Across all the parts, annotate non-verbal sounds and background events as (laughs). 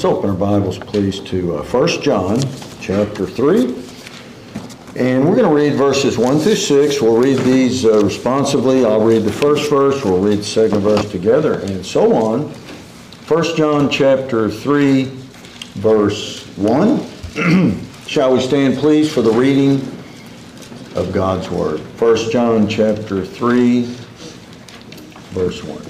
let's open our Bibles, please, to uh, 1 John chapter 3. And we're going to read verses 1 through 6. We'll read these uh, responsively. I'll read the first verse, we'll read the second verse together, and so on. 1 John chapter 3, verse 1. (clears throat) Shall we stand, please, for the reading of God's Word? 1 John chapter 3, verse 1.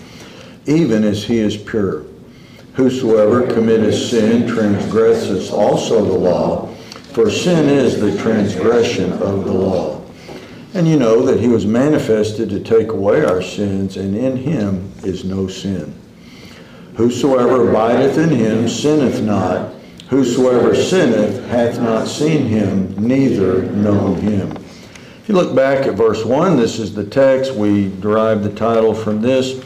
even as he is pure. Whosoever committeth sin transgresseth also the law, for sin is the transgression of the law. And you know that he was manifested to take away our sins, and in him is no sin. Whosoever abideth in him sinneth not. Whosoever sinneth hath not seen him, neither known him. If you look back at verse 1, this is the text. We derive the title from this.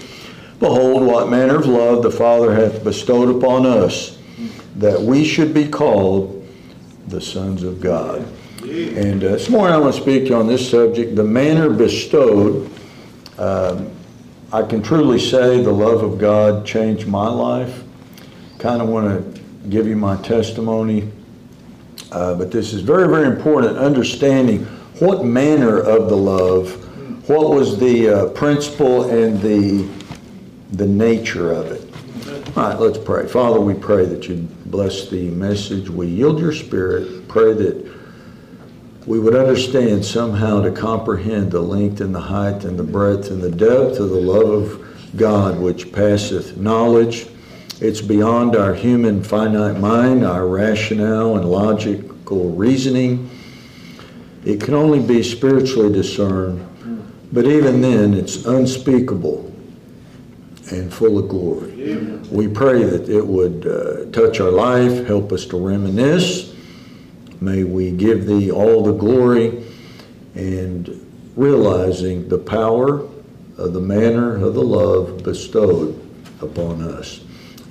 Behold, what manner of love the Father hath bestowed upon us, that we should be called the sons of God. And uh, this morning I want to speak to you on this subject, the manner bestowed. Um, I can truly say the love of God changed my life. Kind of want to give you my testimony. Uh, but this is very, very important, understanding what manner of the love, what was the uh, principle and the the nature of it. All right, let's pray. Father, we pray that you bless the message. We yield your spirit. Pray that we would understand somehow to comprehend the length and the height and the breadth and the depth of the love of God which passeth knowledge. It's beyond our human finite mind, our rationale and logical reasoning. It can only be spiritually discerned, but even then it's unspeakable and full of glory. We pray that it would uh, touch our life, help us to reminisce. May we give Thee all the glory and realizing the power of the manner of the love bestowed upon us.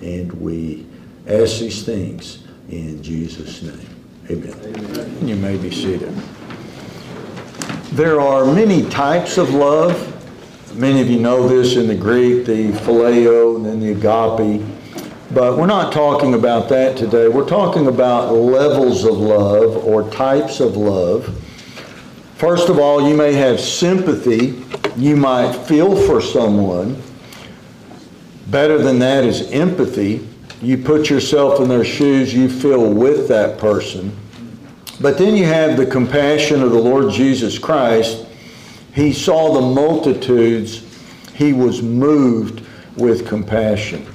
And we ask these things in Jesus' name. Amen. Amen. You may be seated. There are many types of love Many of you know this in the Greek, the phileo and then the agape. But we're not talking about that today. We're talking about levels of love or types of love. First of all, you may have sympathy. You might feel for someone. Better than that is empathy. You put yourself in their shoes, you feel with that person. But then you have the compassion of the Lord Jesus Christ he saw the multitudes. He was moved with compassion.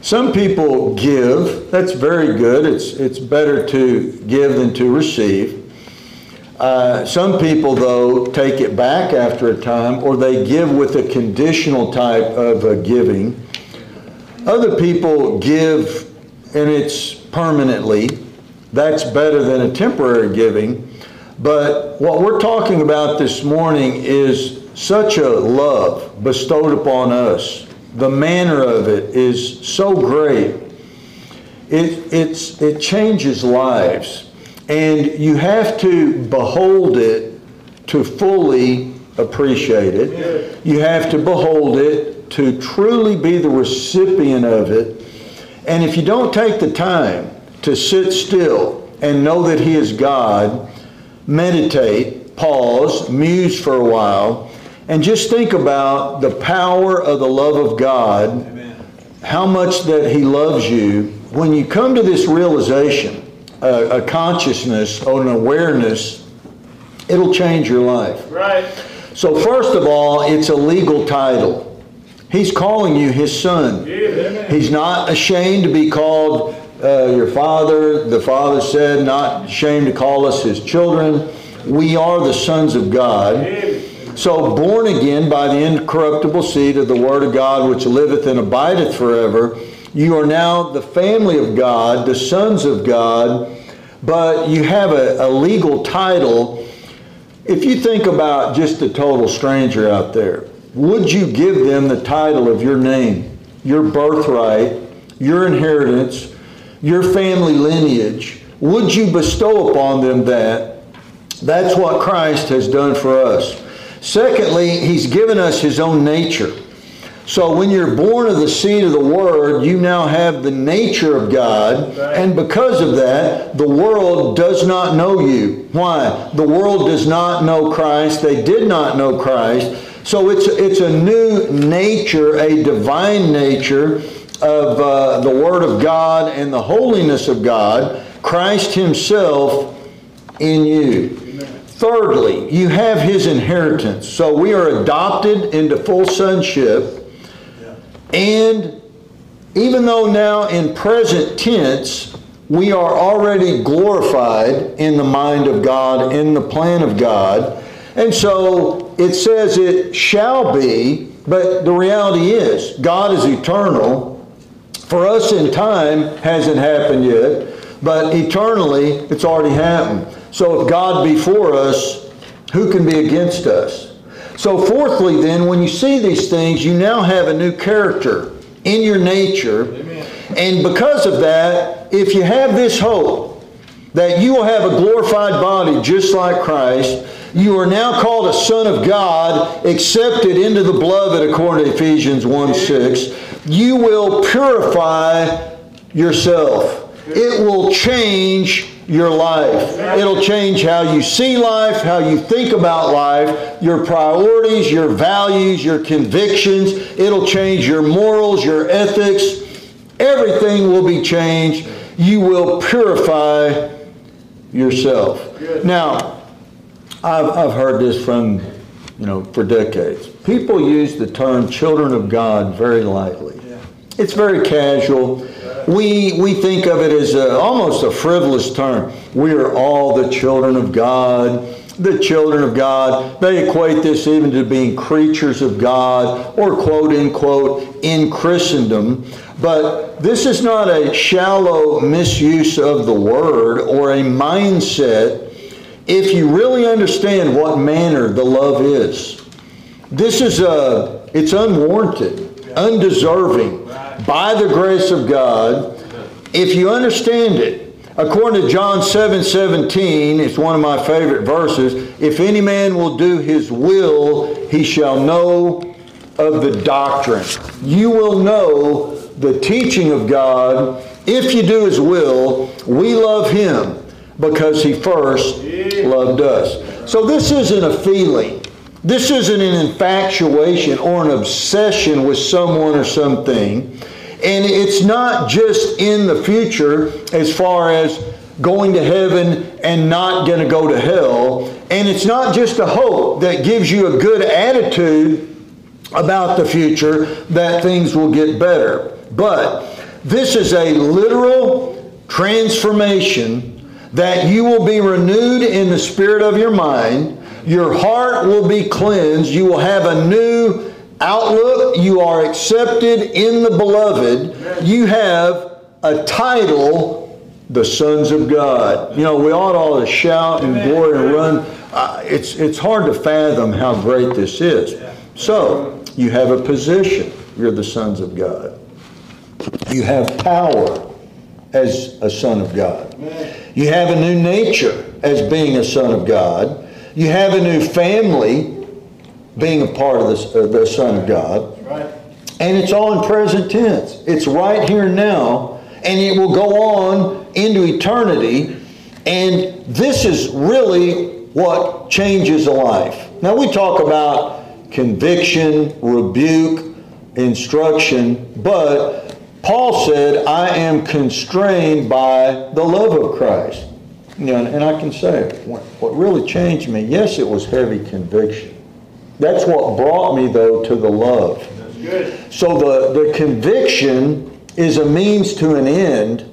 Some people give. That's very good. It's, it's better to give than to receive. Uh, some people, though, take it back after a time or they give with a conditional type of uh, giving. Other people give and it's permanently. That's better than a temporary giving. But what we're talking about this morning is such a love bestowed upon us. The manner of it is so great. It, it's, it changes lives. And you have to behold it to fully appreciate it. You have to behold it to truly be the recipient of it. And if you don't take the time to sit still and know that He is God, meditate, pause, muse for a while, and just think about the power of the love of God, Amen. how much that He loves you. When you come to this realization, a, a consciousness or an awareness, it'll change your life. Right. So, first of all, it's a legal title. He's calling you his son. He's not ashamed to be called uh, your father. The father said, not ashamed to call us his children. We are the sons of God. So, born again by the incorruptible seed of the Word of God, which liveth and abideth forever, You are now the family of God, the sons of God, but you have a, a legal title. If you think about just a total stranger out there, would you give them the title of your name, your birthright, your inheritance, your family lineage? Would you bestow upon them that? That's what Christ has done for us. Secondly, He's given us His own nature. So when you're born of the seed of the Word, you now have the nature of God. And because of that, the world does not know you. Why? The world does not know Christ. They did not know Christ. So it's, it's a new nature, a divine nature of uh, the Word of God and the holiness of God, Christ Himself in you. Thirdly, you have His inheritance. So we are adopted into full sonship. And even though now in present tense, we are already glorified in the mind of God, in the plan of God. And so it says it shall be, but the reality is, God is eternal. For us in time, hasn't happened yet, but eternally, it's already happened. So if God be for us, who can be against us? So, fourthly, then, when you see these things, you now have a new character in your nature. Amen. And because of that, if you have this hope that you will have a glorified body just like Christ, you are now called a son of God, accepted into the beloved according to Ephesians 1 6. You will purify yourself. It will change your life. It'll change how you see life, how you think about life, your priorities, your values, your convictions. It'll change your morals, your ethics. Everything will be changed. You will purify yourself. Now, I've, I've heard this from, you know, for decades. People use the term children of God very lightly. It's very casual we, we think of it as a, almost a frivolous term. We are all the children of God, the children of God. They equate this even to being creatures of God or quote unquote in Christendom. But this is not a shallow misuse of the word or a mindset if you really understand what manner the love is. This is a, it's unwarranted, undeserving by the grace of God, if you understand it, according to John 7 17, it's one of my favorite verses. If any man will do his will, he shall know of the doctrine. You will know the teaching of God if you do his will. We love him because he first loved us. So this isn't a feeling. This isn't an infatuation or an obsession with someone or something. And it's not just in the future as far as going to heaven and not going to go to hell. And it's not just a hope that gives you a good attitude about the future that things will get better. But this is a literal transformation that you will be renewed in the spirit of your mind. Your heart will be cleansed. You will have a new outlook. You are accepted in the beloved. You have a title, the sons of God. You know, we ought all to shout and glory and run. Uh, it's, it's hard to fathom how great this is. So, you have a position. You're the sons of God. You have power as a son of God. You have a new nature as being a son of God. You have a new family being a part of the, the Son of God. Right. And it's all in present tense. It's right here now, and it will go on into eternity. And this is really what changes a life. Now, we talk about conviction, rebuke, instruction, but Paul said, I am constrained by the love of Christ. You know, and I can say, what really changed me, yes, it was heavy conviction. That's what brought me, though, to the love. That's good. So the, the conviction is a means to an end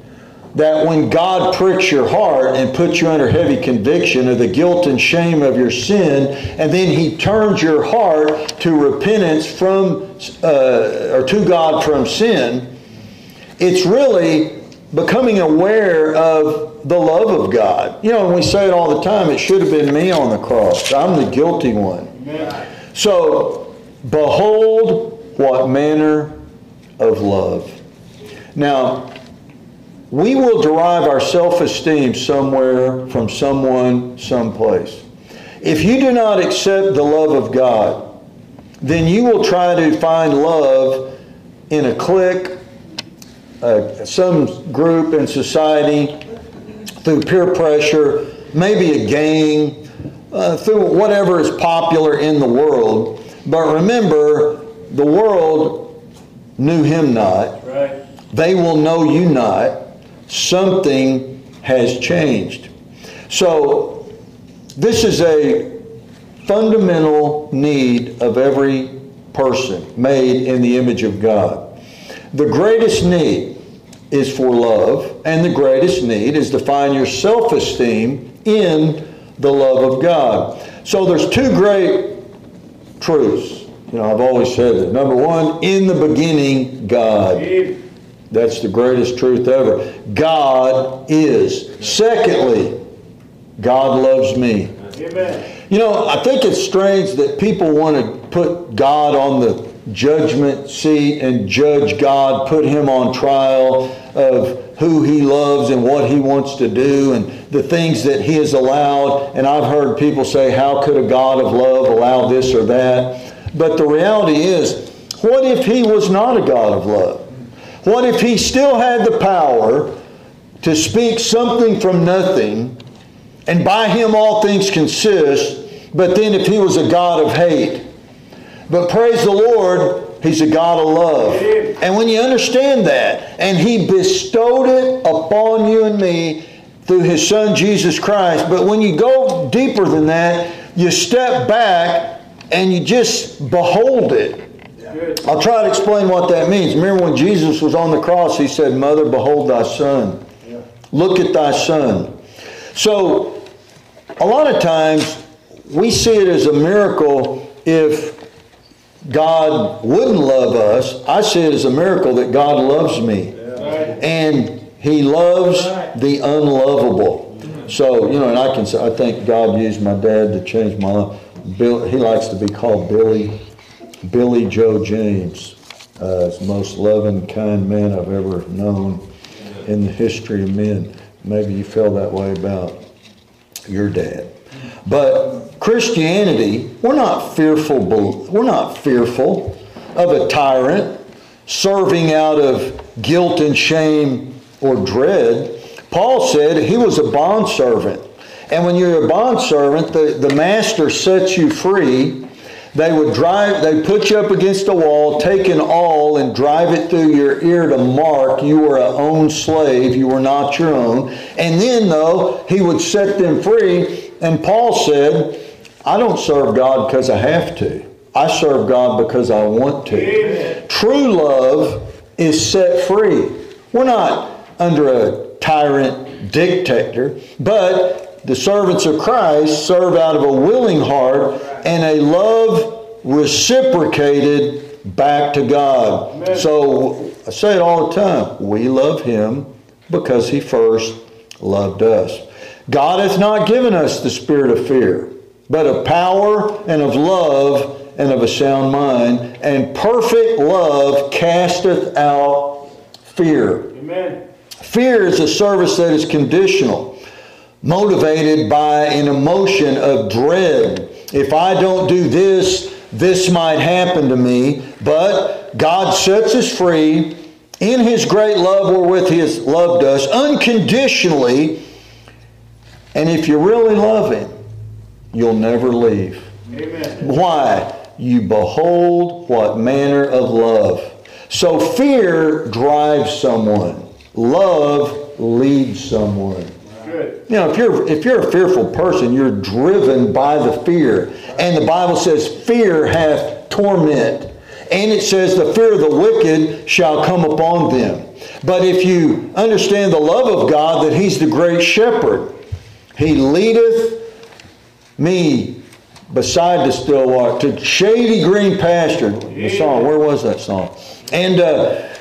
that when God pricks your heart and puts you under heavy conviction of the guilt and shame of your sin, and then He turns your heart to repentance from uh, or to God from sin, It's really becoming aware of the love of God. You know, and we say it all the time, it should have been me on the cross. I'm the guilty one. So, behold what manner of love. Now, we will derive our self esteem somewhere from someone, someplace. If you do not accept the love of God, then you will try to find love in a clique, uh, some group in society, through peer pressure, maybe a gang, uh, through whatever is popular in the world. But remember, the world knew him not. Right. They will know you not. Something has changed. So, this is a fundamental need of every person made in the image of God. The greatest need is for love, and the greatest need is to find your self esteem in the love of God. So, there's two great truths. You know, I've always said that. Number one, in the beginning, God. That's the greatest truth ever. God is. Secondly, God loves me. Amen. You know, I think it's strange that people want to put God on the judgment seat and judge God, put him on trial of who he loves and what he wants to do and the things that he has allowed. And I've heard people say, How could a God of love allow this or that? But the reality is, what if he was not a God of love? What if he still had the power to speak something from nothing, and by him all things consist, but then if he was a God of hate? But praise the Lord, he's a God of love. And when you understand that, and he bestowed it upon you and me through his son Jesus Christ, but when you go deeper than that, you step back and you just behold it. I'll try to explain what that means. Remember when Jesus was on the cross, he said, Mother, behold thy son. Look at thy son. So, a lot of times, we see it as a miracle if God wouldn't love us. I see it as a miracle that God loves me. And he loves the unlovable. So, you know, and I can say, I think God used my dad to change my life. Bill, he likes to be called Billy, Billy Joe James. Uh, the most loving, kind man I've ever known in the history of men. Maybe you feel that way about your dad. But Christianity, we're not fearful. We're not fearful of a tyrant serving out of guilt and shame or dread. Paul said he was a bondservant. And when you're a bondservant, the, the master sets you free. They would drive, they put you up against a wall, take an awl, and drive it through your ear to mark you were a own slave, you were not your own. And then, though, he would set them free. And Paul said, I don't serve God because I have to. I serve God because I want to. Amen. True love is set free. We're not under a tyrant dictator, but the servants of Christ serve out of a willing heart and a love reciprocated back to God. Amen. So I say it all the time. We love him because he first loved us. God hath not given us the spirit of fear, but of power and of love and of a sound mind. And perfect love casteth out fear. Amen. Fear is a service that is conditional, motivated by an emotion of dread. If I don't do this, this might happen to me. But God sets us free in His great love wherewith He has loved us unconditionally. And if you really love Him, you'll never leave. Amen. Why? You behold what manner of love. So fear drives someone. Love leads someone. Good. You know, if you're if you're a fearful person, you're driven by the fear. And the Bible says, fear hath torment. And it says, the fear of the wicked shall come upon them. But if you understand the love of God, that He's the great shepherd, He leadeth me beside the still water to shady green pasture. The song, where was that song? And uh,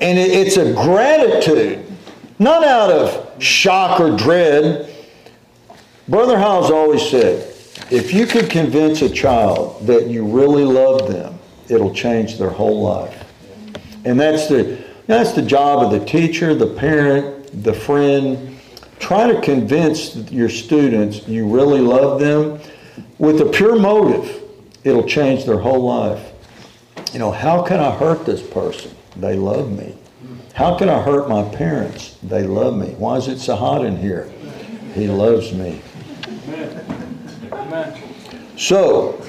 And it, it's a gratitude, not out of shock or dread. Brother Howes always said, if you could convince a child that you really love them, it'll change their whole life. And that's the, that's the job of the teacher, the parent, the friend. Try to convince your students you really love them with a pure motive. It'll change their whole life. You know, how can I hurt this person? They love me. How can I hurt my parents? They love me. Why is it so hot in here? He loves me. So,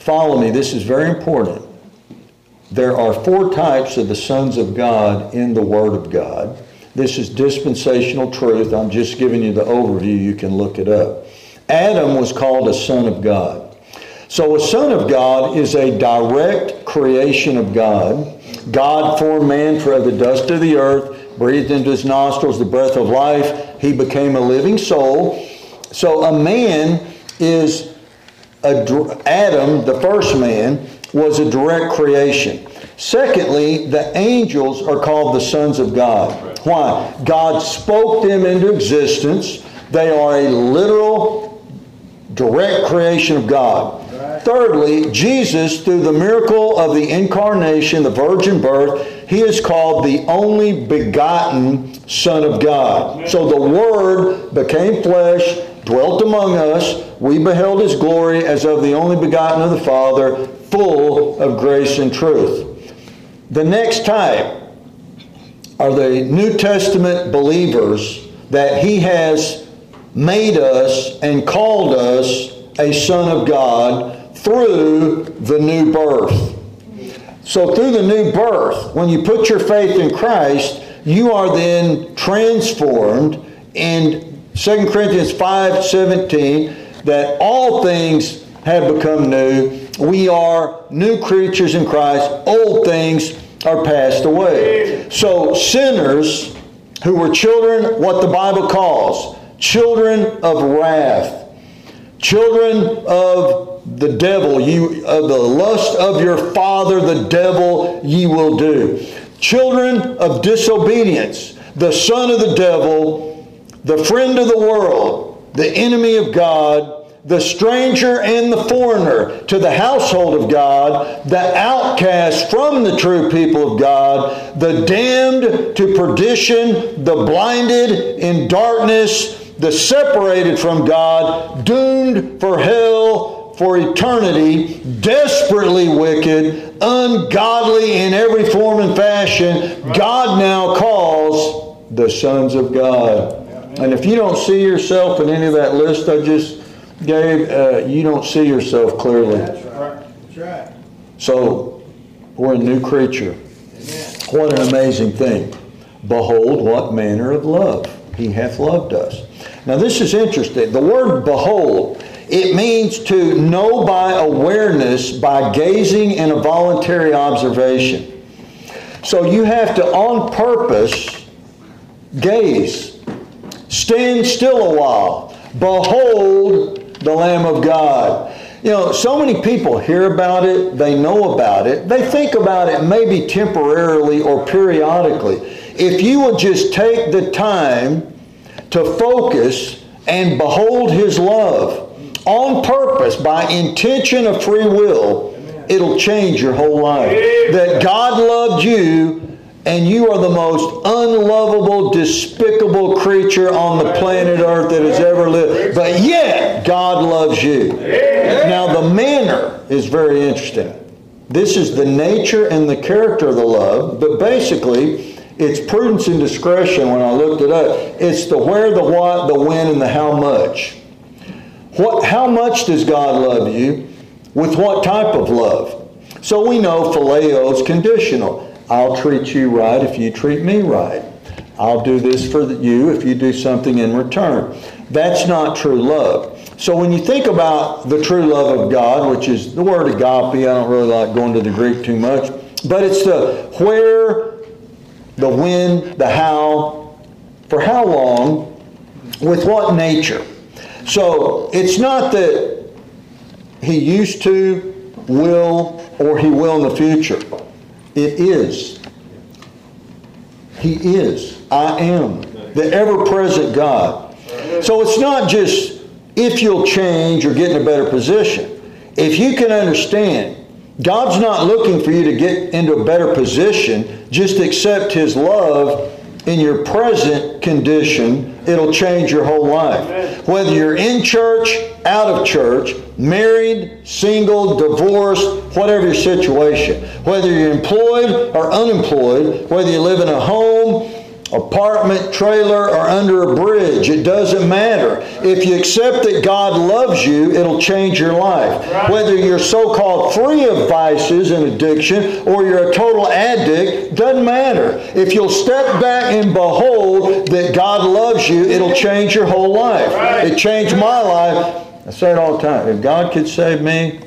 follow me. This is very important. There are four types of the sons of God in the Word of God. This is dispensational truth. I'm just giving you the overview. You can look it up. Adam was called a son of God. So, a son of God is a direct creation of God. God formed man from the dust of the earth, breathed into his nostrils the breath of life. He became a living soul. So, a man is a, Adam, the first man, was a direct creation. Secondly, the angels are called the sons of God. Why? God spoke them into existence. They are a literal, direct creation of God. Thirdly, Jesus, through the miracle of the incarnation, the virgin birth, he is called the only begotten Son of God. So the Word became flesh, dwelt among us. We beheld his glory as of the only begotten of the Father, full of grace and truth. The next type are the New Testament believers that he has made us and called us a son of God through the new birth. So, through the new birth, when you put your faith in Christ, you are then transformed in 2 Corinthians 5 17 that all things have become new. We are new creatures in Christ. Old things are passed away. So, sinners who were children, what the Bible calls children of wrath, children of the devil, you of the lust of your father, the devil, ye will do. Children of disobedience, the son of the devil, the friend of the world, the enemy of God, the stranger and the foreigner to the household of God, the outcast from the true people of God, the damned to perdition, the blinded in darkness, the separated from God, doomed for hell for eternity, desperately wicked, ungodly in every form and fashion, God now calls the sons of God. And if you don't see yourself in any of that list I just gave, uh, you don't see yourself clearly. That's right. That's right. So, we're a new creature. Amen. What an amazing thing. Behold, what manner of love he hath loved us. Now, this is interesting. The word behold it means to know by awareness, by gazing in a voluntary observation. So you have to, on purpose, gaze. Stand still a while. Behold the Lamb of God. You know, so many people hear about it, they know about it, they think about it maybe temporarily or periodically. If you would just take the time to focus and behold His love, on purpose, by intention of free will, it'll change your whole life. That God loved you and you are the most unlovable, despicable creature on the planet Earth that has ever lived. But yet, God loves you. Now, the manner is very interesting. This is the nature and the character of the love, but basically, it's prudence and discretion when I looked it up. It's the where, the what, the when, and the how much. What, how much does God love you? With what type of love? So we know phileo is conditional. I'll treat you right if you treat me right. I'll do this for you if you do something in return. That's not true love. So when you think about the true love of God, which is the word agape, I don't really like going to the Greek too much, but it's the where, the when, the how, for how long, with what nature. So it's not that he used to, will, or he will in the future. It is. He is. I am. The ever present God. So it's not just if you'll change or get in a better position. If you can understand, God's not looking for you to get into a better position, just accept His love in your present condition, it'll change your whole life. Whether you're in church, out of church, married, single, divorced, whatever your situation, whether you're employed or unemployed, whether you live in a home, apartment, trailer, or under a bridge. It doesn't matter. If you accept that God loves you, it'll change your life. Whether you're so called free of vices and addiction or you're a total addict, doesn't matter. If you'll step back and behold that God loves you, it'll change your whole life. It changed my life. I say it all the time. If God could save me,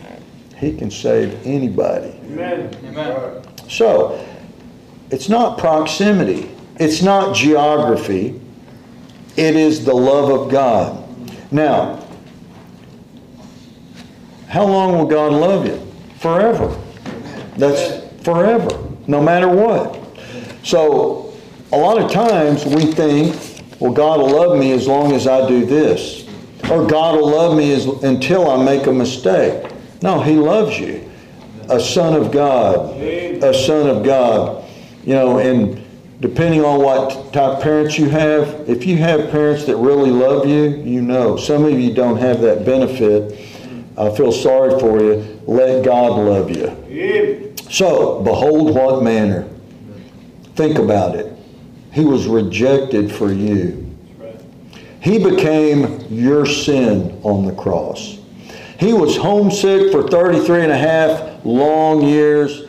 He can save anybody. Amen. Amen. So, it's not proximity. It's not geography. It is the love of God. Now, how long will God love you? Forever. That's forever, no matter what. So, a lot of times we think, well, God will love me as long as I do this. Or God will love me as, until I make a mistake. No, He loves you. A son of God. A son of God. You know, and depending on what type of parents you have, if you have parents that really love you, you know. Some of you don't have that benefit. I feel sorry for you. Let God love you. So, behold what manner. Think about it. He was rejected for you. He became your sin on the cross. He was homesick for 33 and a half long years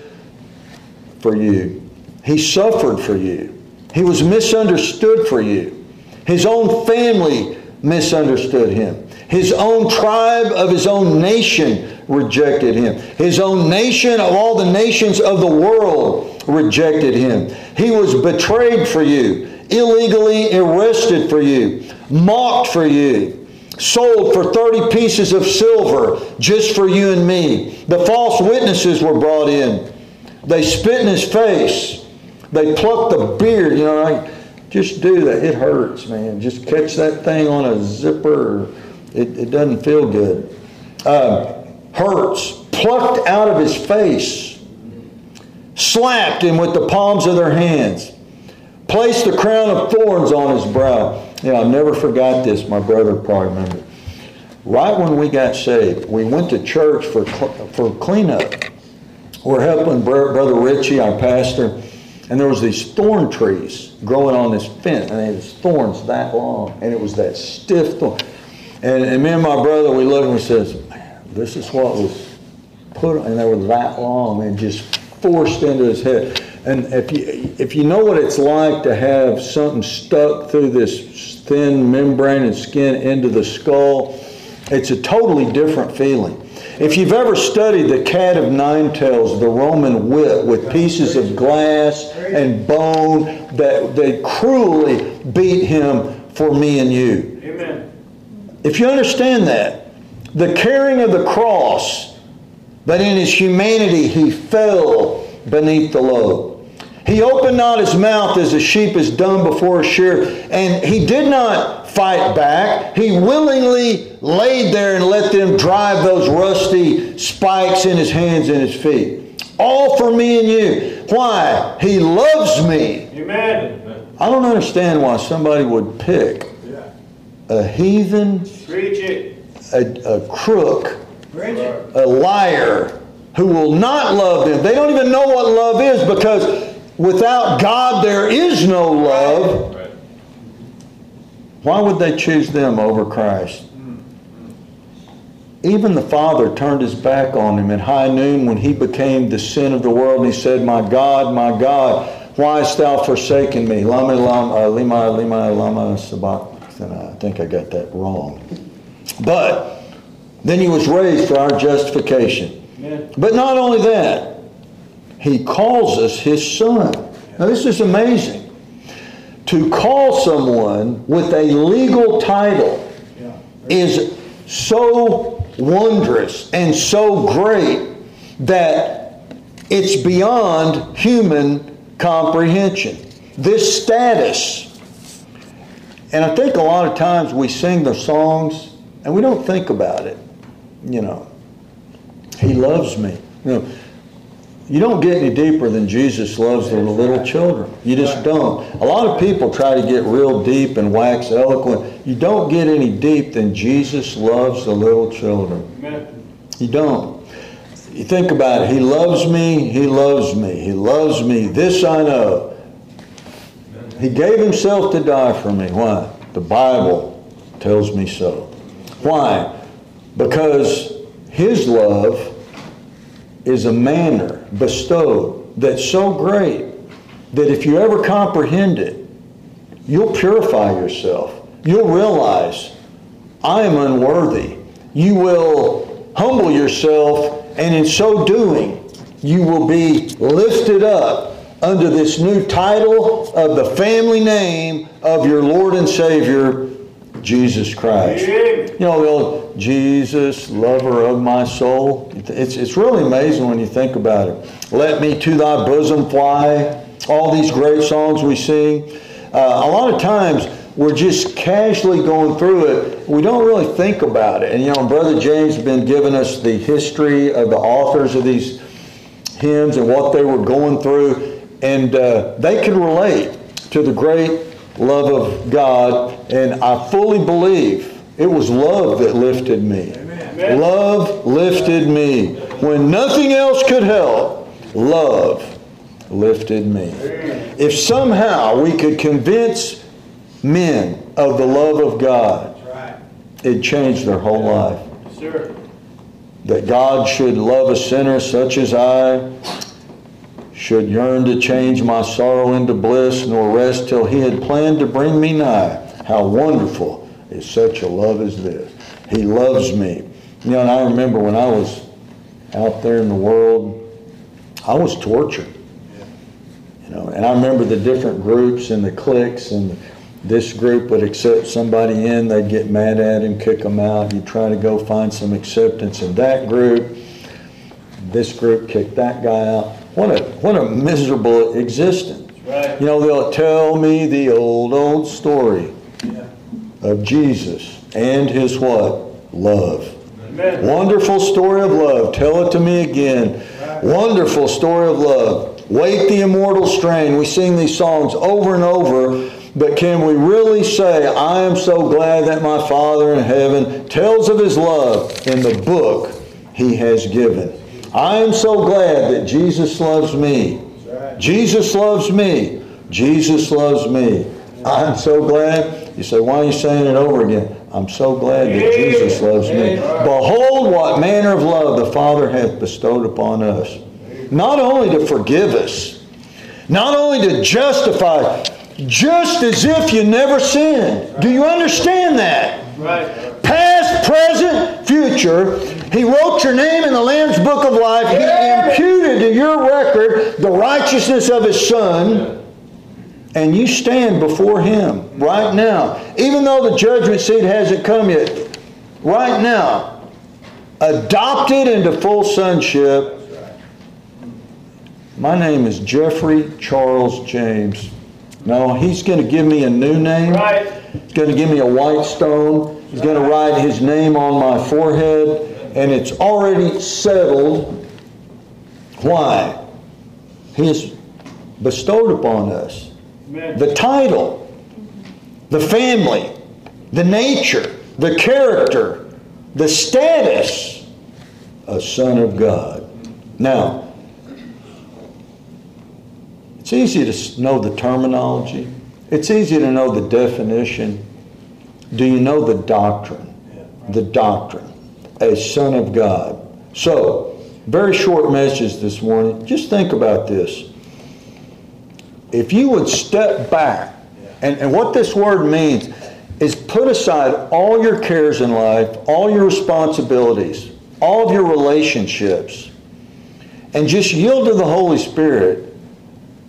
for you. He suffered for you. He was misunderstood for you. His own family misunderstood him. His own tribe of his own nation rejected him. His own nation of all the nations of the world rejected him. He was betrayed for you, illegally arrested for you, mocked for you, sold for 30 pieces of silver just for you and me. The false witnesses were brought in. They spit in his face. They plucked the beard, you know, like, just do that. It hurts, man. Just catch that thing on a zipper. It, it doesn't feel good. Uh, hurts. Plucked out of his face. Slapped him with the palms of their hands. Placed the crown of thorns on his brow. Yeah, I'll never forgot this. My brother probably remember. Right when we got saved, we went to church for, for cleanup. We're helping Brother Richie, our pastor, and there was these thorn trees growing on this fence, and it was thorns that long, and it was that stiff thorn. And, and me and my brother, we looked and we says, Man, this is what was put, and they were that long and just forced into his head. And if you, if you know what it's like to have something stuck through this thin membrane and skin into the skull, it's a totally different feeling. If you've ever studied the cat of nine tails, the Roman whip with pieces of glass and bone that they cruelly beat him for me and you. Amen. If you understand that, the carrying of the cross, that in his humanity he fell beneath the load. He opened not his mouth as a sheep is dumb before a shear, and he did not fight back. He willingly laid there and let them drive those rusty spikes in his hands and his feet. All for me and you. Why? He loves me. Amen. I don't understand why somebody would pick a heathen, it. a, a crook, it. a liar who will not love them. They don't even know what love is because without God there is no love. Why would they choose them over Christ? Even the Father turned his back on him at high noon when he became the sin of the world. And he said, My God, my God, why hast thou forsaken me? Lama, lama, uh, lima, lima, lama, sabat. I think I got that wrong. But then he was raised for our justification. Amen. But not only that, he calls us his son. Now, this is amazing. To call someone with a legal title is so wondrous and so great that it's beyond human comprehension. this status. And I think a lot of times we sing the songs and we don't think about it. You know, He loves me. You know, you don't get any deeper than Jesus loves the little children. You just don't. A lot of people try to get real deep and wax eloquent. You don't get any deep than Jesus loves the little children. Amen. You don't. You think about it. He loves me. He loves me. He loves me. This I know. He gave himself to die for me. Why? The Bible tells me so. Why? Because his love is a manner bestowed that's so great that if you ever comprehend it, you'll purify yourself. You'll realize, I am unworthy. You will humble yourself, and in so doing, you will be lifted up under this new title of the family name of your Lord and Savior, Jesus Christ. You know, the old Jesus, lover of my soul. It's, it's really amazing when you think about it. Let me to thy bosom fly. All these great songs we sing. Uh, a lot of times we're just casually going through it. We don't really think about it. And you know, Brother James has been giving us the history of the authors of these hymns and what they were going through. And uh, they can relate to the great love of God. And I fully believe it was love that lifted me. Amen. Love lifted me. When nothing else could help, love lifted me. If somehow we could convince men of the love of God, it changed their whole life. Sir. That God should love a sinner such as I, should yearn to change my sorrow into bliss, nor rest till he had planned to bring me nigh. How wonderful is such a love as this. He loves me. You know, and I remember when I was out there in the world, I was tortured. You know, and I remember the different groups and the cliques, and this group would accept somebody in, they'd get mad at him, kick him out. You'd try to go find some acceptance in that group. This group kicked that guy out. What a what a miserable existence. Right. You know, they'll tell me the old old story. Of Jesus and his what? Love. Amen. Wonderful story of love. Tell it to me again. Wonderful story of love. Wake the immortal strain. We sing these songs over and over, but can we really say, I am so glad that my Father in heaven tells of his love in the book he has given? I am so glad that Jesus loves me. Jesus loves me. Jesus loves me. I'm so glad. You say, why are you saying it over again? I'm so glad that Jesus loves me. Behold, what manner of love the Father hath bestowed upon us. Not only to forgive us, not only to justify, just as if you never sinned. Do you understand that? Right. Past, present, future. He wrote your name in the Lamb's Book of Life. He imputed to your record the righteousness of His Son. And you stand before Him right now. Even though the judgment seat hasn't come yet, right now, adopted into full sonship. My name is Jeffrey Charles James. No, He's going to give me a new name. Right. He's going to give me a white stone. He's going to write his name on my forehead, and it's already settled. Why? He has bestowed upon us. The title, the family, the nature, the character, the status, a Son of God. Now, it's easy to know the terminology. It's easy to know the definition. Do you know the doctrine? The doctrine. A son of God. So, very short message this morning. Just think about this. If you would step back, and, and what this word means is put aside all your cares in life, all your responsibilities, all of your relationships, and just yield to the Holy Spirit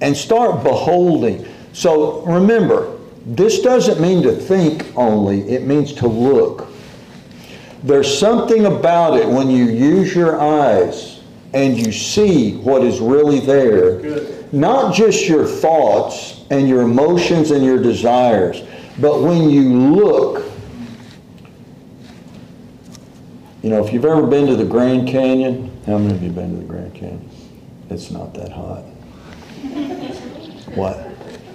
and start beholding. So remember, this doesn't mean to think only, it means to look. There's something about it when you use your eyes and you see what is really there. Good. Not just your thoughts and your emotions and your desires, but when you look. You know, if you've ever been to the Grand Canyon, how many of you been to the Grand Canyon? It's not that hot. What?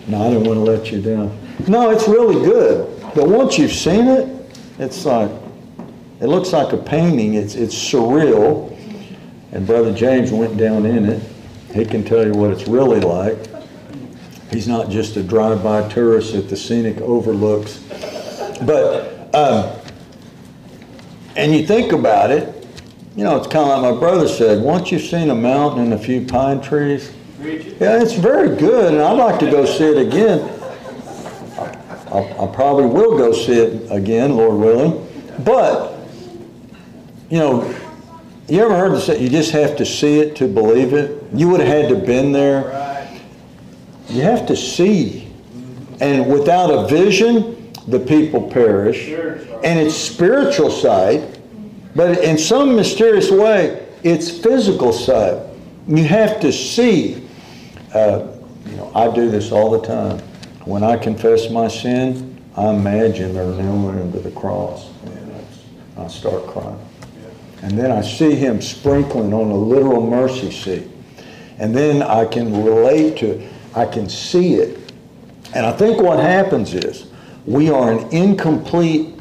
No, I didn't want to let you down. No, it's really good. But once you've seen it, it's like, it looks like a painting. It's, it's surreal. And Brother James went down in it. He can tell you what it's really like. He's not just a drive-by tourist at the scenic overlooks. But, um, and you think about it, you know, it's kind of like my brother said, once you've seen a mountain and a few pine trees, yeah, it's very good, and I'd like to go see it again. I, I probably will go see it again, Lord willing. But, you know, you ever heard the say, you just have to see it to believe it? You would have had to been there. Right. You have to see. And without a vision, the people perish. And it's spiritual sight, but in some mysterious way, it's physical sight. You have to see. Uh, you know, I do this all the time. When I confess my sin, I imagine they're kneeling to the cross. And I start crying. And then I see him sprinkling on a literal mercy seat. And then I can relate to it. I can see it. And I think what happens is we are an incomplete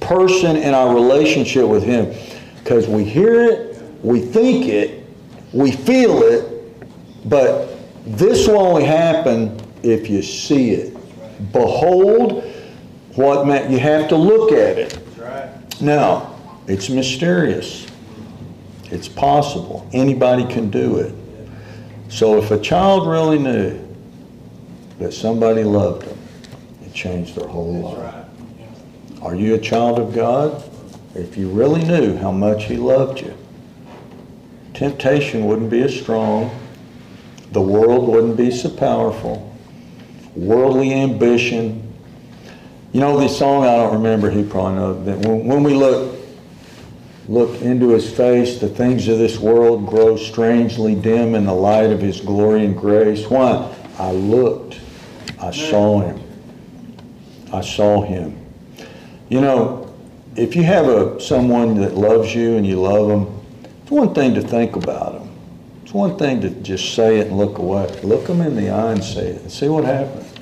person in our relationship with him because we hear it, we think it, we feel it, but this will only happen if you see it. Behold what man, you have to look at it. That's right. Now, it's mysterious. It's possible. Anybody can do it. So if a child really knew that somebody loved them, it changed their whole life. Are you a child of God? If you really knew how much He loved you, temptation wouldn't be as strong, the world wouldn't be so powerful, worldly ambition. You know the song, I don't remember, he probably knows, that when, when we look, look into His face, the things of this world grow strangely dim in the light of His glory and grace. Why? I looked, I saw Him. I saw Him. You know, if you have a someone that loves you and you love them, it's one thing to think about them. It's one thing to just say it and look away. Look them in the eye and say it and see what happens.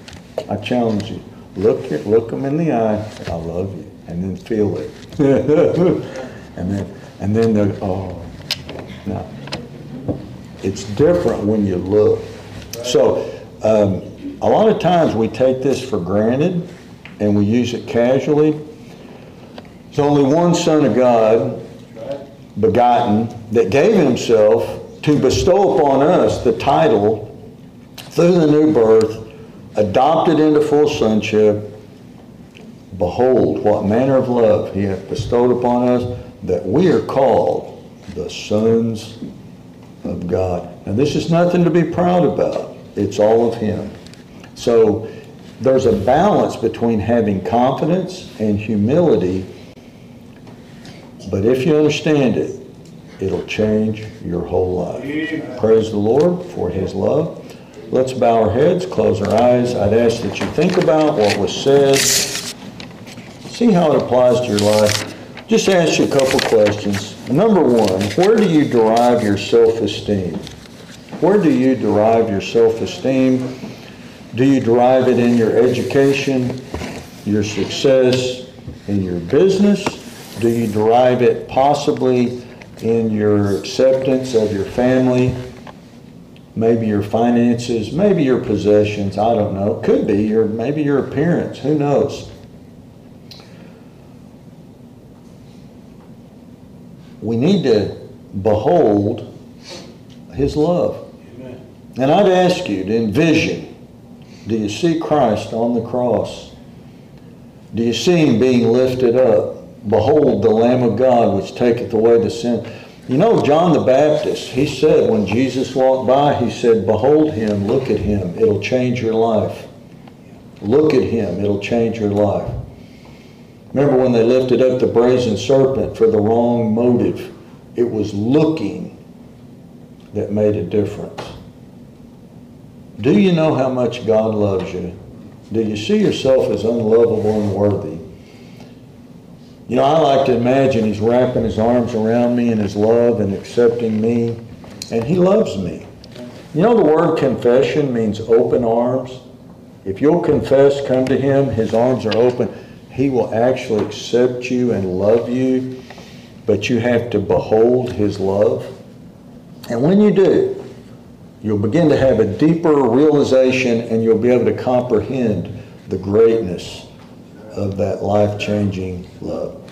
I challenge you. Look look them in the eye. I love you, and then feel it. (laughs) and then and then they're oh no. It's different when you look. So um, a lot of times we take this for granted and we use it casually. There's only one Son of God, begotten, that gave himself to bestow upon us the title through the new birth, adopted into full sonship. Behold, what manner of love he hath bestowed upon us, that we are called the sons of God. And this is nothing to be proud about. It's all of him. So there's a balance between having confidence and humility, but if you understand it, it'll change your whole life. Praise the Lord for his love. Let's bow our heads, close our eyes. I'd ask that you think about what was said. See how it applies to your life. Just ask you a couple questions. Number one, where do you derive your self-esteem? Where do you derive your self-esteem? Do you derive it in your education, your success, in your business? Do you derive it possibly in your acceptance of your family? Maybe your finances, maybe your possessions, I don't know. Could be your maybe your appearance, who knows? We need to behold his love. Amen. And I'd ask you to envision do you see Christ on the cross? Do you see him being lifted up? Behold the Lamb of God which taketh away the sin. You know, John the Baptist, he said when Jesus walked by, he said, Behold him, look at him, it'll change your life. Look at him, it'll change your life. Remember when they lifted up the brazen serpent for the wrong motive? It was looking that made a difference. Do you know how much God loves you? Do you see yourself as unlovable and worthy? You know, I like to imagine He's wrapping His arms around me in His love and accepting me, and He loves me. You know, the word confession means open arms. If you'll confess, come to Him, His arms are open. He will actually accept you and love you, but you have to behold His love. And when you do, you'll begin to have a deeper realization and you'll be able to comprehend the greatness of that life changing love.